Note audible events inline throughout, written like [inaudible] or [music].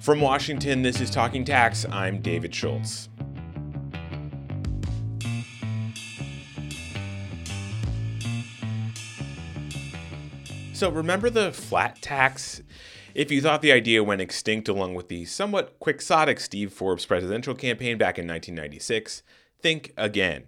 From Washington, this is Talking Tax. I'm David Schultz. So, remember the flat tax? If you thought the idea went extinct along with the somewhat quixotic Steve Forbes presidential campaign back in 1996, think again.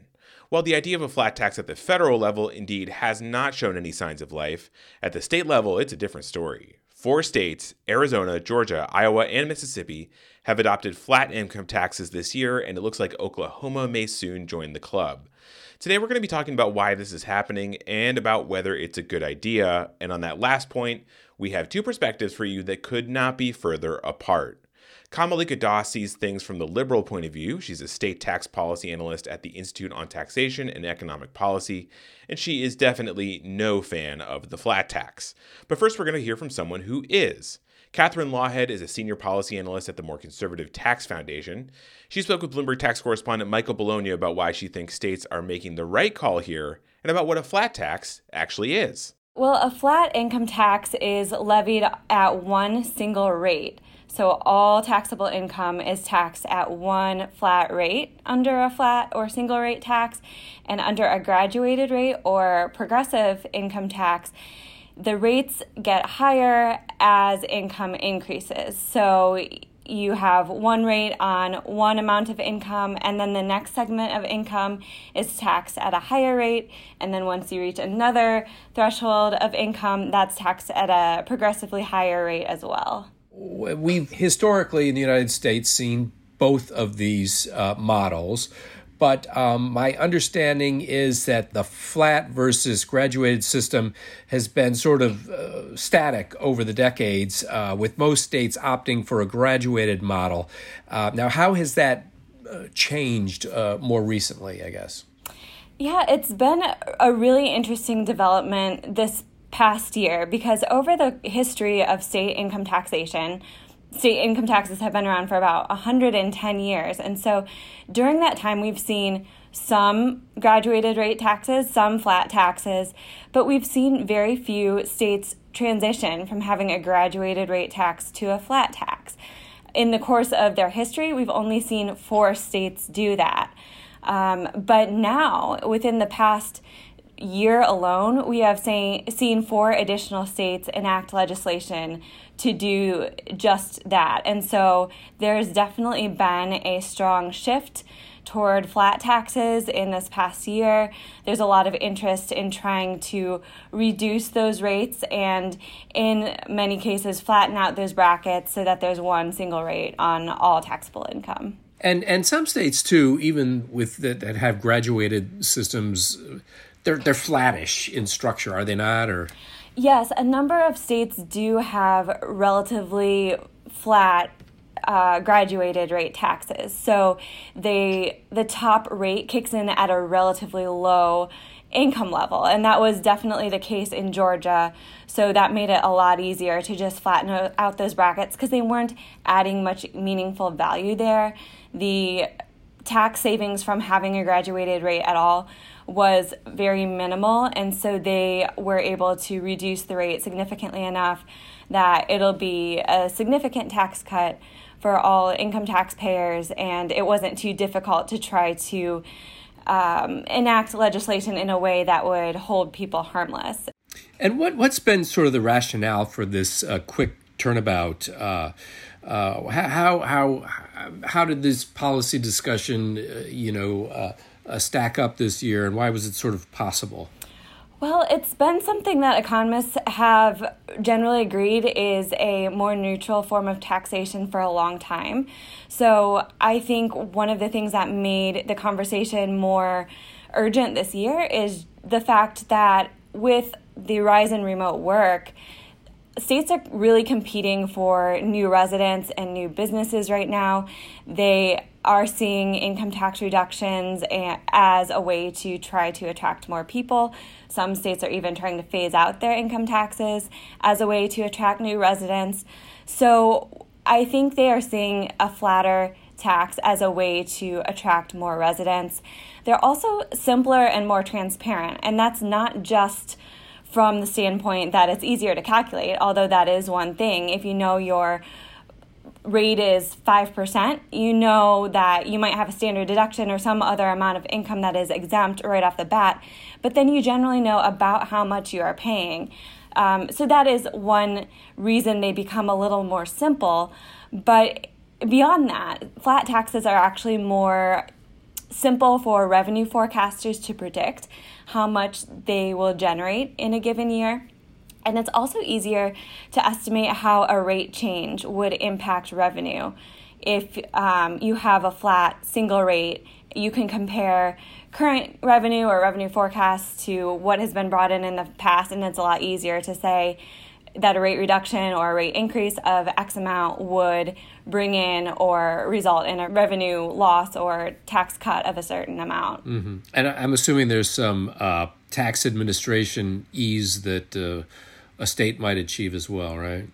While the idea of a flat tax at the federal level indeed has not shown any signs of life, at the state level it's a different story. Four states, Arizona, Georgia, Iowa, and Mississippi, have adopted flat income taxes this year, and it looks like Oklahoma may soon join the club. Today, we're going to be talking about why this is happening and about whether it's a good idea. And on that last point, we have two perspectives for you that could not be further apart. Kamolika Das sees things from the liberal point of view. She's a state tax policy analyst at the Institute on Taxation and Economic Policy, and she is definitely no fan of the flat tax. But first, we're going to hear from someone who is. Katherine Loughead is a senior policy analyst at the more conservative Tax Foundation. She spoke with Bloomberg tax correspondent Michael Bologna about why she thinks states are making the right call here and about what a flat tax actually is. Well, a flat income tax is levied at one single rate. So all taxable income is taxed at one flat rate under a flat or single rate tax, and under a graduated rate or progressive income tax, the rates get higher as income increases. So you have one rate on one amount of income, and then the next segment of income is taxed at a higher rate. And then once you reach another threshold of income, that's taxed at a progressively higher rate as well we've historically in the United States seen both of these uh, models. But um, my understanding is that the flat versus graduated system has been sort of uh, static over the decades, uh, with most states opting for a graduated model. Uh, now, how has that uh, changed uh, more recently, I guess? Yeah, it's been a really interesting development this past year because over the history of state income taxation, state income taxes have been around for about 110 years. And so during that time, we've seen some graduated rate taxes, some flat taxes, but we've seen very few states transition from having a graduated rate tax to a flat tax. In the course of their history, we've only seen four states do that. Um, but now, within the past year alone, we have say, seen four additional states enact legislation to do just that. And so there's definitely been a strong shift toward flat taxes in this past year. There's a lot of interest in trying to reduce those rates and, in many cases, flatten out those brackets so that there's one single rate on all taxable income. And and some states too, even with that, that have graduated systems, they're they're flattish in structure, are they not? Or yes, a number of states do have relatively flat uh, graduated rate taxes. So they the top rate kicks in at a relatively low income level, and that was definitely the case in Georgia. So that made it a lot easier to just flatten out those brackets because they weren't adding much meaningful value there. The tax savings from having a graduated rate at all was very minimal, and so they were able to reduce the rate significantly enough that it'll be a significant tax cut for all income taxpayers, and it wasn't too difficult to try to um, enact legislation in a way that would hold people harmless. And what, what's been sort of the rationale for this uh, quick turnabout? Uh, uh, how, how, how did this policy discussion, uh, you know, uh, uh, stack up this year, and why was it sort of possible? Well, it's been something that economists have generally agreed is a more neutral form of taxation for a long time. So I think one of the things that made the conversation more urgent this year is the fact that with the rise in remote work, states are really competing for new residents and new businesses right now. They are seeing income tax reductions as a way to try to attract more people. Some states are even trying to phase out their income taxes as a way to attract new residents. So I think they are seeing a flatter tax as a way to attract more residents. They're also simpler and more transparent, and that's not just from the standpoint that it's easier to calculate, although that is one thing. If you know your rate is 5%, you know that you might have a standard deduction or some other amount of income that is exempt right off the bat, but then you generally know about how much you are paying. Um, so that is one reason they become a little more simple. But beyond that, flat taxes are actually more simple for revenue forecasters to predict how much they will generate in a given year. And it's also easier to estimate how a rate change would impact revenue. If um, you have a flat single rate, you can compare current revenue or revenue forecasts to what has been brought in in the past, and it's a lot easier to say that a rate reduction or a rate increase of X amount would bring in or result in a revenue loss or tax cut of a certain amount. Mm-hmm. And I'm assuming there's some uh, tax administration ease that uh, a state might achieve as well, right?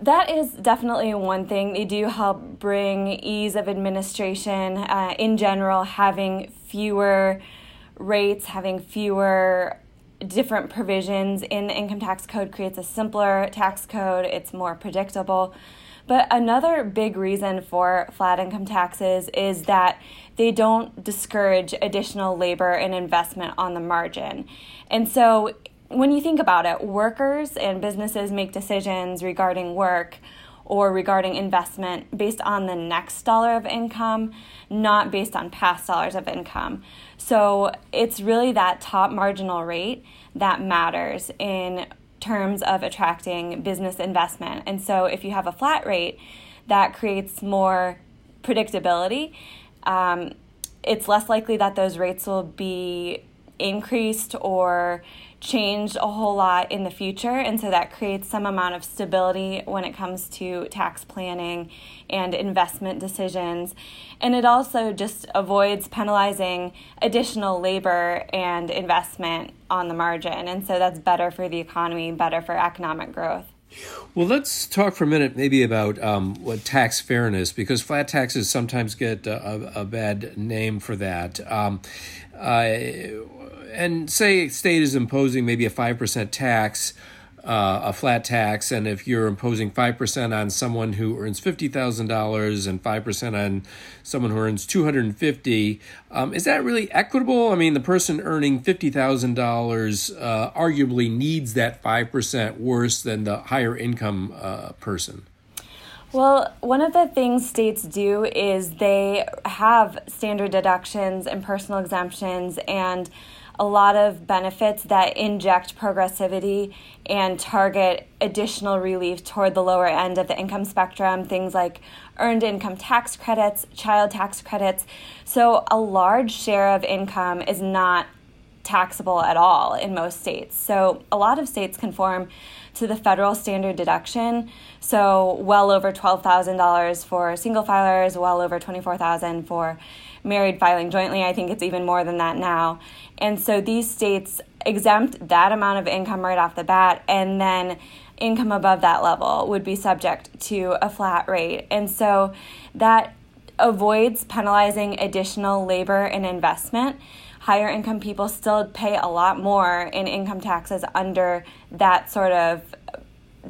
That is definitely one thing. They do help bring ease of administration uh, in general, having fewer rates, having fewer different provisions in the income tax code creates a simpler tax code, it's more predictable. But another big reason for flat income taxes is that they don't discourage additional labor and investment on the margin. And so when you think about it, workers and businesses make decisions regarding work or regarding investment based on the next dollar of income, not based on past dollars of income. So it's really that top marginal rate that matters in terms of attracting business investment. And so if you have a flat rate, that creates more predictability. Um, it's less likely that those rates will be increased or change a whole lot in the future. And so that creates some amount of stability when it comes to tax planning and investment decisions. And it also just avoids penalizing additional labor and investment on the margin. And so that's better for the economy, better for economic growth. Well, let's talk for a minute maybe about um, what tax fairness, because flat taxes sometimes get a, a bad name for that. Um, uh, and say a state is imposing maybe a 5% tax, uh, a flat tax, and if you're imposing 5% on someone who earns $50,000 and 5% on someone who earns 250 um, is that really equitable? I mean, the person earning $50,000 uh, arguably needs that 5% worse than the higher income uh, person. Well, one of the things states do is they have standard deductions and personal exemptions and a lot of benefits that inject progressivity and target additional relief toward the lower end of the income spectrum, things like earned income tax credits, child tax credits. So, a large share of income is not taxable at all in most states. So, a lot of states conform to the federal standard deduction. So, well over $12,000 for single filers, well over 24,000 for married filing jointly. I think it's even more than that now. And so these states exempt that amount of income right off the bat, and then income above that level would be subject to a flat rate. And so that avoids penalizing additional labor and investment. Higher income people still pay a lot more in income taxes under that sort of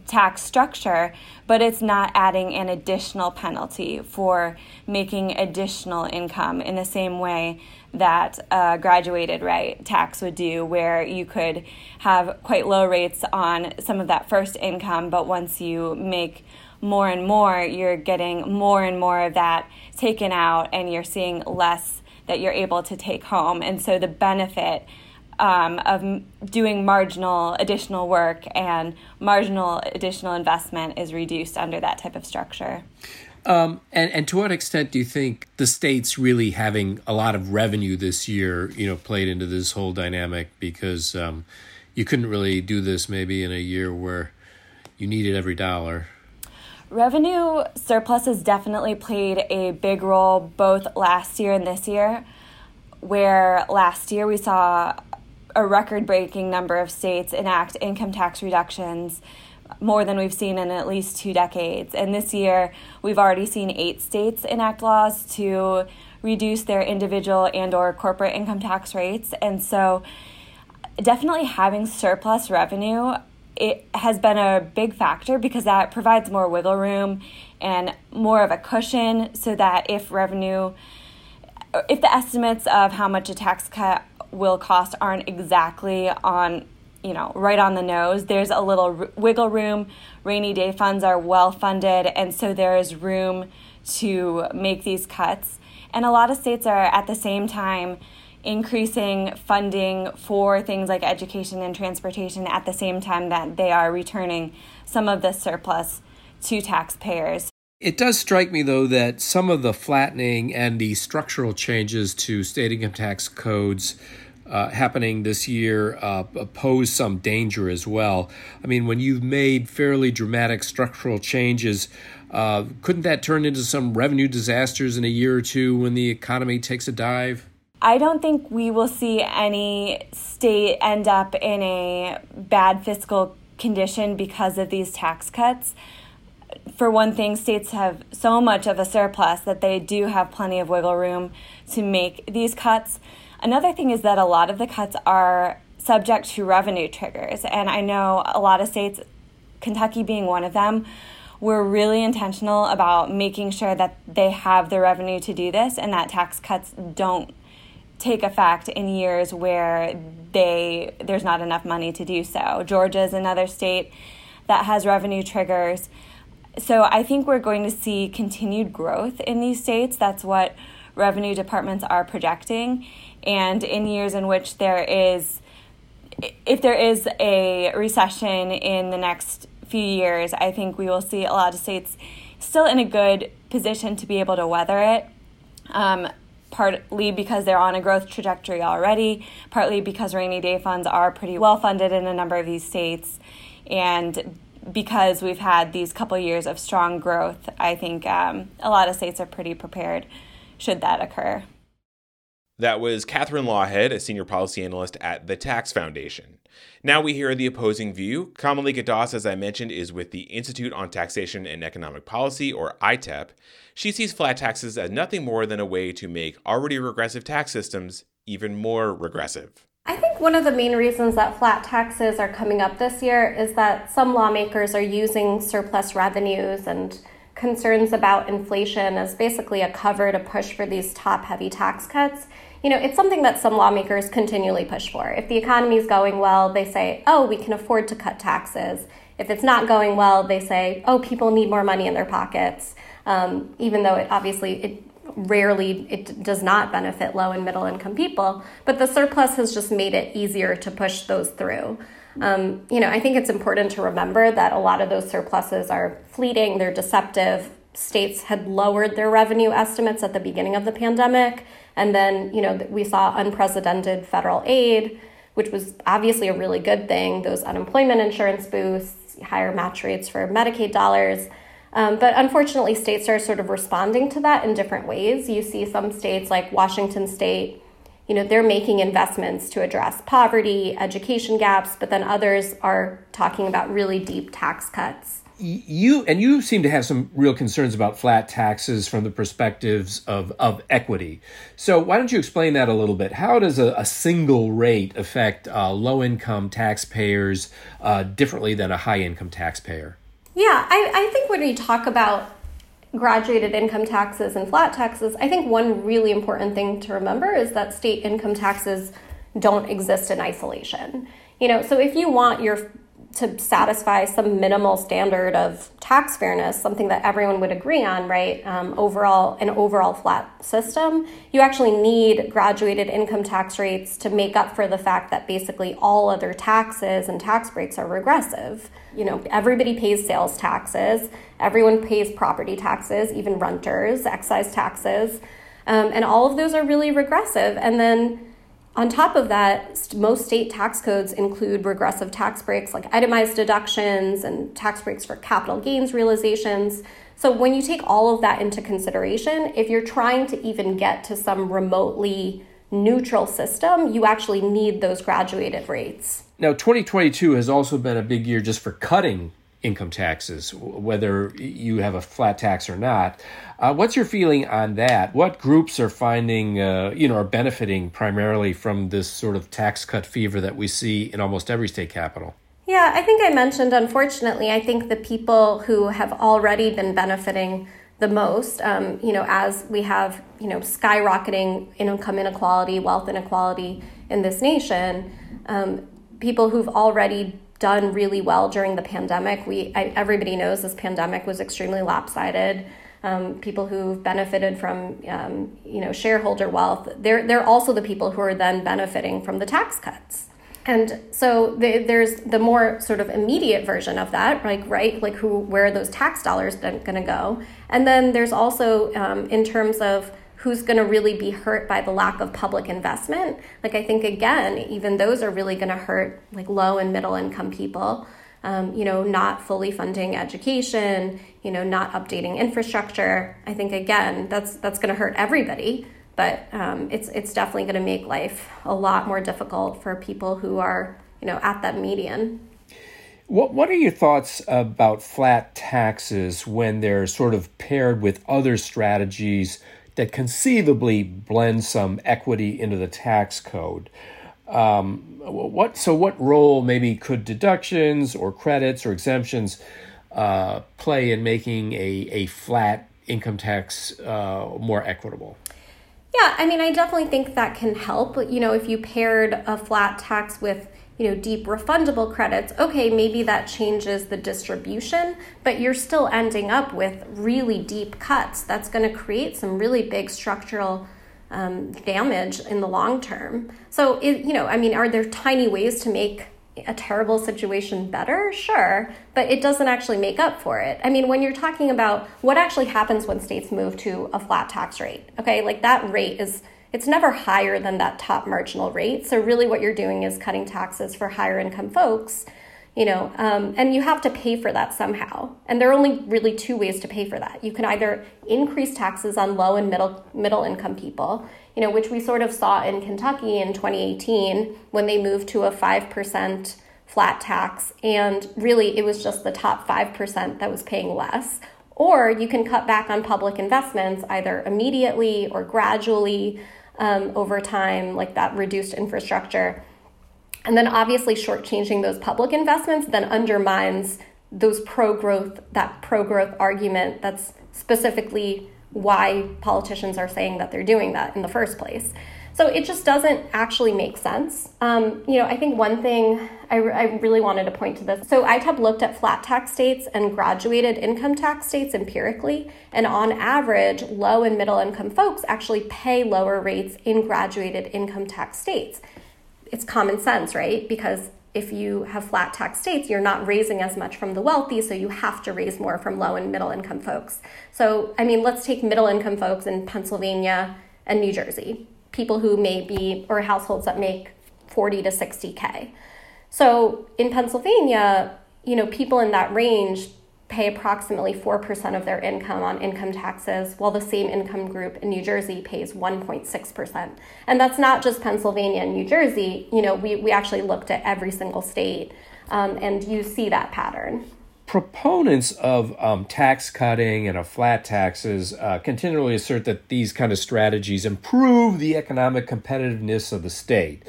tax structure, but it's not adding an additional penalty for making additional income in the same way that a graduated rate tax would do, where you could have quite low rates on some of that first income, but once you make more and more, you're getting more and more of that taken out, and you're seeing less that you're able to take home. And so the benefit um, of doing marginal additional work and marginal additional investment is reduced under that type of structure. Um, and, and to what extent do you think the states really having a lot of revenue this year, you know, played into this whole dynamic because um, you couldn't really do this maybe in a year where you needed every dollar? Revenue surplus has definitely played a big role both last year and this year, where last year we saw a record breaking number of states enact income tax reductions more than we've seen in at least two decades. And this year, we've already seen eight states enact laws to reduce their individual and or corporate income tax rates. And so definitely having surplus revenue it has been a big factor because that provides more wiggle room and more of a cushion so that if revenue, if the estimates of how much a tax cut will cost aren't exactly on you know right on the nose. There's a little r- wiggle room. Rainy day funds are well funded and so there is room to make these cuts. And a lot of states are at the same time increasing funding for things like education and transportation at the same time that they are returning some of the surplus to taxpayers. It does strike me, though, that some of the flattening and the structural changes to state income tax codes uh, happening this year uh, pose some danger as well. I mean, when you've made fairly dramatic structural changes, uh, couldn't that turn into some revenue disasters in a year or two when the economy takes a dive? I don't think we will see any state end up in a bad fiscal condition because of these tax cuts. For one thing, states have so much of a surplus that they do have plenty of wiggle room to make these cuts. Another thing is that a lot of the cuts are subject to revenue triggers. And I know a lot of states, Kentucky being one of them, were really intentional about making sure that they have the revenue to do this and that tax cuts don't take effect in years where they there's not enough money to do so. Georgia is another state that has revenue triggers. So I think we're going to see continued growth in these states. That's what revenue departments are projecting. And in years in which there is if there is a recession in the next few years, I think we will see a lot of states still in a good position to be able to weather it. Um, partly because they're on a growth trajectory already, partly because rainy day funds are pretty well funded in a number of these states, and because we've had these couple years of strong growth, I think um, a lot of states are pretty prepared should that occur. That was Katherine Loughead, a senior policy analyst at the Tax Foundation. Now we hear the opposing view. Kamolika Das, as I mentioned, is with the Institute on Taxation and Economic Policy, or ITEP. She sees flat taxes as nothing more than a way to make already regressive tax systems even more regressive. I think one of the main reasons that flat taxes are coming up this year is that some lawmakers are using surplus revenues and concerns about inflation as basically a cover to push for these top heavy tax cuts you know, it's something that some lawmakers continually push for. If the economy is going well, they say, oh, we can afford to cut taxes. If it's not going well, they say, oh, people need more money in their pockets. Um, even though it obviously it rarely it does not benefit low and middle income people, but the surplus has just made it easier to push those through. Um, you know, I think it's important to remember that a lot of those surpluses are fleeting, they're deceptive. States had lowered their revenue estimates at the beginning of the pandemic and then, you know, we saw unprecedented federal aid, which was obviously a really good thing, those unemployment insurance boosts, higher match rates for Medicaid dollars. Um, but unfortunately, states are sort of responding to that in different ways. You see some states like Washington State, you know, they're making investments to address poverty, education gaps, but then others are talking about really deep tax cuts you and you seem to have some real concerns about flat taxes from the perspectives of, of equity. So why don't you explain that a little bit? How does a, a single rate affect uh, low income taxpayers uh, differently than a high income taxpayer? Yeah, I, I think when we talk about graduated income taxes and flat taxes, I think one really important thing to remember is that state income taxes don't exist in isolation. You know, so if you want your to satisfy some minimal standard of tax fairness, something that everyone would agree on, right? Um, overall, an overall flat system, you actually need graduated income tax rates to make up for the fact that basically all other taxes and tax breaks are regressive. You know, everybody pays sales taxes, everyone pays property taxes, even renters, excise taxes, um, and all of those are really regressive. And then on top of that, most state tax codes include regressive tax breaks like itemized deductions and tax breaks for capital gains realizations. So, when you take all of that into consideration, if you're trying to even get to some remotely neutral system, you actually need those graduated rates. Now, 2022 has also been a big year just for cutting income taxes, whether you have a flat tax or not. Uh, what's your feeling on that? What groups are finding, uh, you know, are benefiting primarily from this sort of tax cut fever that we see in almost every state capital? Yeah, I think I mentioned, unfortunately, I think the people who have already been benefiting the most, um, you know, as we have, you know, skyrocketing income inequality, wealth inequality in this nation, um, people who've already done really well during the pandemic. We I, everybody knows this pandemic was extremely lopsided. Um, people who've benefited from um, you know shareholder wealth. They're they're also the people who are then benefiting from the tax cuts. And so the, there's the more sort of immediate version of that, like right, like who, where are those tax dollars going to go? And then there's also um, in terms of who's going to really be hurt by the lack of public investment. Like I think again, even those are really going to hurt like low and middle income people. Um, you know, not fully funding education, you know, not updating infrastructure. I think again, that's that's going to hurt everybody but um, it's it's definitely going to make life a lot more difficult for people who are you know at that median. What what are your thoughts about flat taxes when they're sort of paired with other strategies that conceivably blend some equity into the tax code? Um, what so what role maybe could deductions or credits or exemptions uh, play in making a, a flat income tax uh, more equitable? Yeah, I mean, I definitely think that can help. You know, if you paired a flat tax with, you know, deep refundable credits, okay, maybe that changes the distribution, but you're still ending up with really deep cuts. That's going to create some really big structural um, damage in the long term. So, it, you know, I mean, are there tiny ways to make a terrible situation better? Sure, but it doesn't actually make up for it. I mean, when you're talking about what actually happens when states move to a flat tax rate, okay, like that rate is it's never higher than that top marginal rate. So really what you're doing is cutting taxes for higher income folks, you know, um, and you have to pay for that somehow. And there are only really two ways to pay for that. You can either increase taxes on low and middle middle income people, you know, which we sort of saw in Kentucky in 2018 when they moved to a 5% flat tax. And really, it was just the top 5% that was paying less. Or you can cut back on public investments either immediately or gradually um, over time, like that reduced infrastructure. And then obviously, shortchanging those public investments then undermines those pro growth, that pro growth argument that's specifically why politicians are saying that they're doing that in the first place. So it just doesn't actually make sense. Um, you know, I think one thing I, I, really wanted to point to this. So ITEP looked at flat tax states and graduated income tax states empirically, and on average, low and middle income folks actually pay lower rates in graduated income tax states. It's common sense, right? Because if you have flat tax states, you're not raising as much from the wealthy, so you have to raise more from low and middle income folks. So, I mean, let's take middle income folks in Pennsylvania and New Jersey, people who may be, or households that make 40 to 60K. So in Pennsylvania, you know, people in that range pay approximately 4% of their income on income taxes, while the same income group in New Jersey pays 1.6%. And that's not just Pennsylvania and New Jersey. You know, we, we actually looked at every single state, um, and you see that pattern. Proponents of um, tax cutting and of flat taxes uh, continually assert that these kind of strategies improve the economic competitiveness of the state.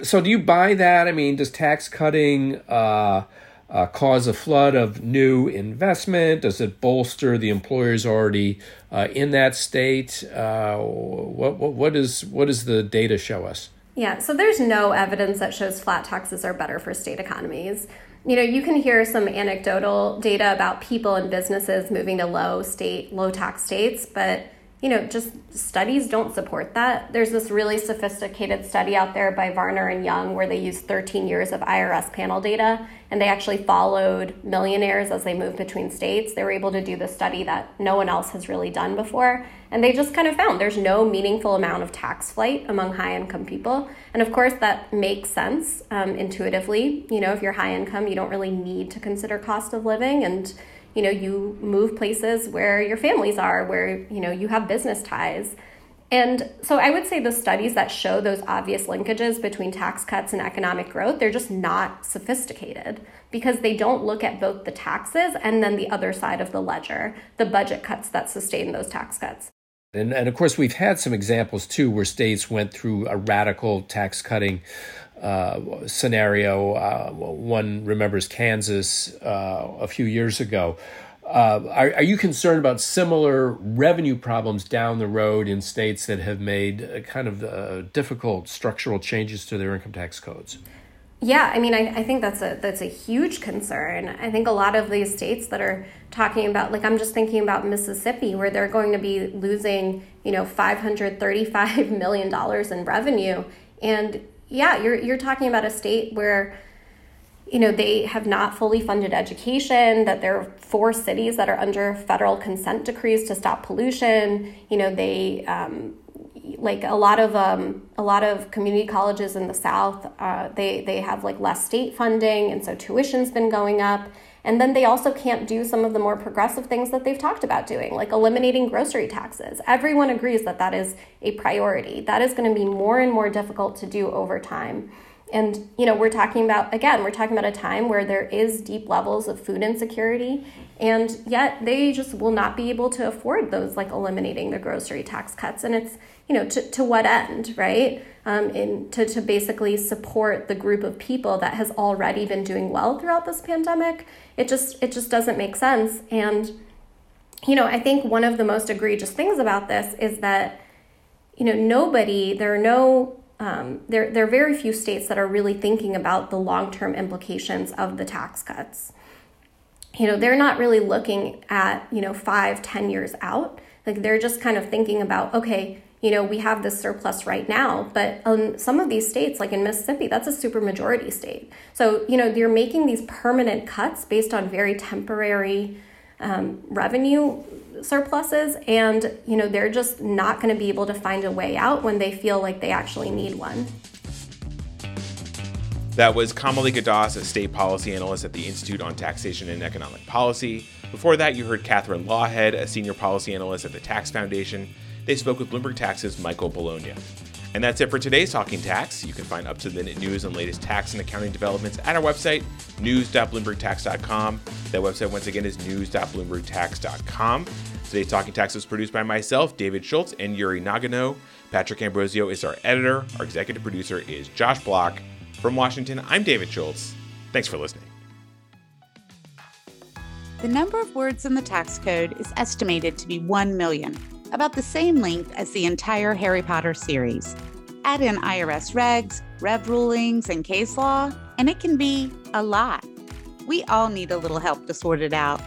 So, do you buy that? I mean, does tax cutting uh, uh, cause a flood of new investment? Does it bolster the employers already uh, in that state? Uh, what, what, what, is, what does the data show us? Yeah, so there's no evidence that shows flat taxes are better for state economies. You know, you can hear some anecdotal data about people and businesses moving to low state, low tax states, but you know, just studies don't support that. There's this really sophisticated study out there by Varner and Young where they used 13 years of IRS panel data and they actually followed millionaires as they moved between states. They were able to do the study that no one else has really done before. And they just kind of found there's no meaningful amount of tax flight among high income people. And of course, that makes sense um, intuitively. You know, if you're high income, you don't really need to consider cost of living and you know you move places where your families are where you know you have business ties. And so i would say the studies that show those obvious linkages between tax cuts and economic growth they're just not sophisticated because they don't look at both the taxes and then the other side of the ledger the budget cuts that sustain those tax cuts. And, and of course we've had some examples too where states went through a radical tax cutting uh, scenario. Uh, one remembers Kansas uh, a few years ago. Uh, are, are, you concerned about similar revenue problems down the road in states that have made uh, kind of uh, difficult structural changes to their income tax codes? Yeah, I mean, I, I think that's a that's a huge concern. I think a lot of these states that are talking about, like, I'm just thinking about Mississippi, where they're going to be losing, you know, 535 [laughs] million dollars in revenue, and yeah, you're you're talking about a state where you know they have not fully funded education that there are four cities that are under federal consent decrees to stop pollution. You know they um, like a lot of um, a lot of community colleges in the south uh, they they have like less state funding and so tuition's been going up and then they also can't do some of the more progressive things that they've talked about doing like eliminating grocery taxes. Everyone agrees that that is a priority. That is going to be more and more difficult to do over time and, you know, we're talking about, again, we're talking about a time where there is deep levels of food insecurity, and yet they just will not be able to afford those, like eliminating the grocery tax cuts. And it's, you know, to, to what end, right? Um, in, to, to basically support the group of people that has already been doing well throughout this pandemic. It just, it just doesn't make sense. And, you know, I think one of the most egregious things about this is that, you know, nobody, there are no um, there, there are very few states that are really thinking about the long term implications of the tax cuts. You know, they're not really looking at, you know, five, ten years out. Like they're just kind of thinking about, okay, you know, we have this surplus right now, but in some of these states, like in Mississippi, that's a supermajority state. So, you know, you're making these permanent cuts based on very temporary um, revenue surpluses and you know they're just not going to be able to find a way out when they feel like they actually need one that was Kamolika Das, a state policy analyst at the Institute on Taxation and Economic Policy. Before that, you heard Katherine Loughead, a senior policy analyst at the Tax Foundation. They spoke with Bloomberg Tax's Michael Bologna. And that's it for today's Talking Tax. You can find up to the minute news and latest tax and accounting developments at our website, news.bloombergtax.com. That website, once again, is news.bloombergtax.com. Today's Talking Tax was produced by myself, David Schultz, and Yuri Nagano. Patrick Ambrosio is our editor. Our executive producer is Josh Block. From Washington, I'm David Schultz. Thanks for listening. The number of words in the tax code is estimated to be 1 million about the same length as the entire Harry Potter series. Add in IRS regs, rev rulings, and case law, and it can be a lot. We all need a little help to sort it out.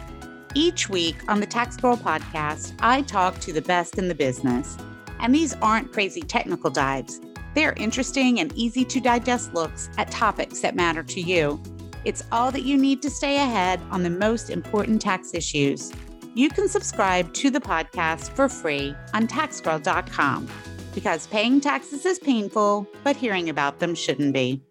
Each week on the Tax Girl podcast, I talk to the best in the business. And these aren't crazy technical dives. They're interesting and easy to digest looks at topics that matter to you. It's all that you need to stay ahead on the most important tax issues you can subscribe to the podcast for free on taxgirl.com because paying taxes is painful, but hearing about them shouldn't be.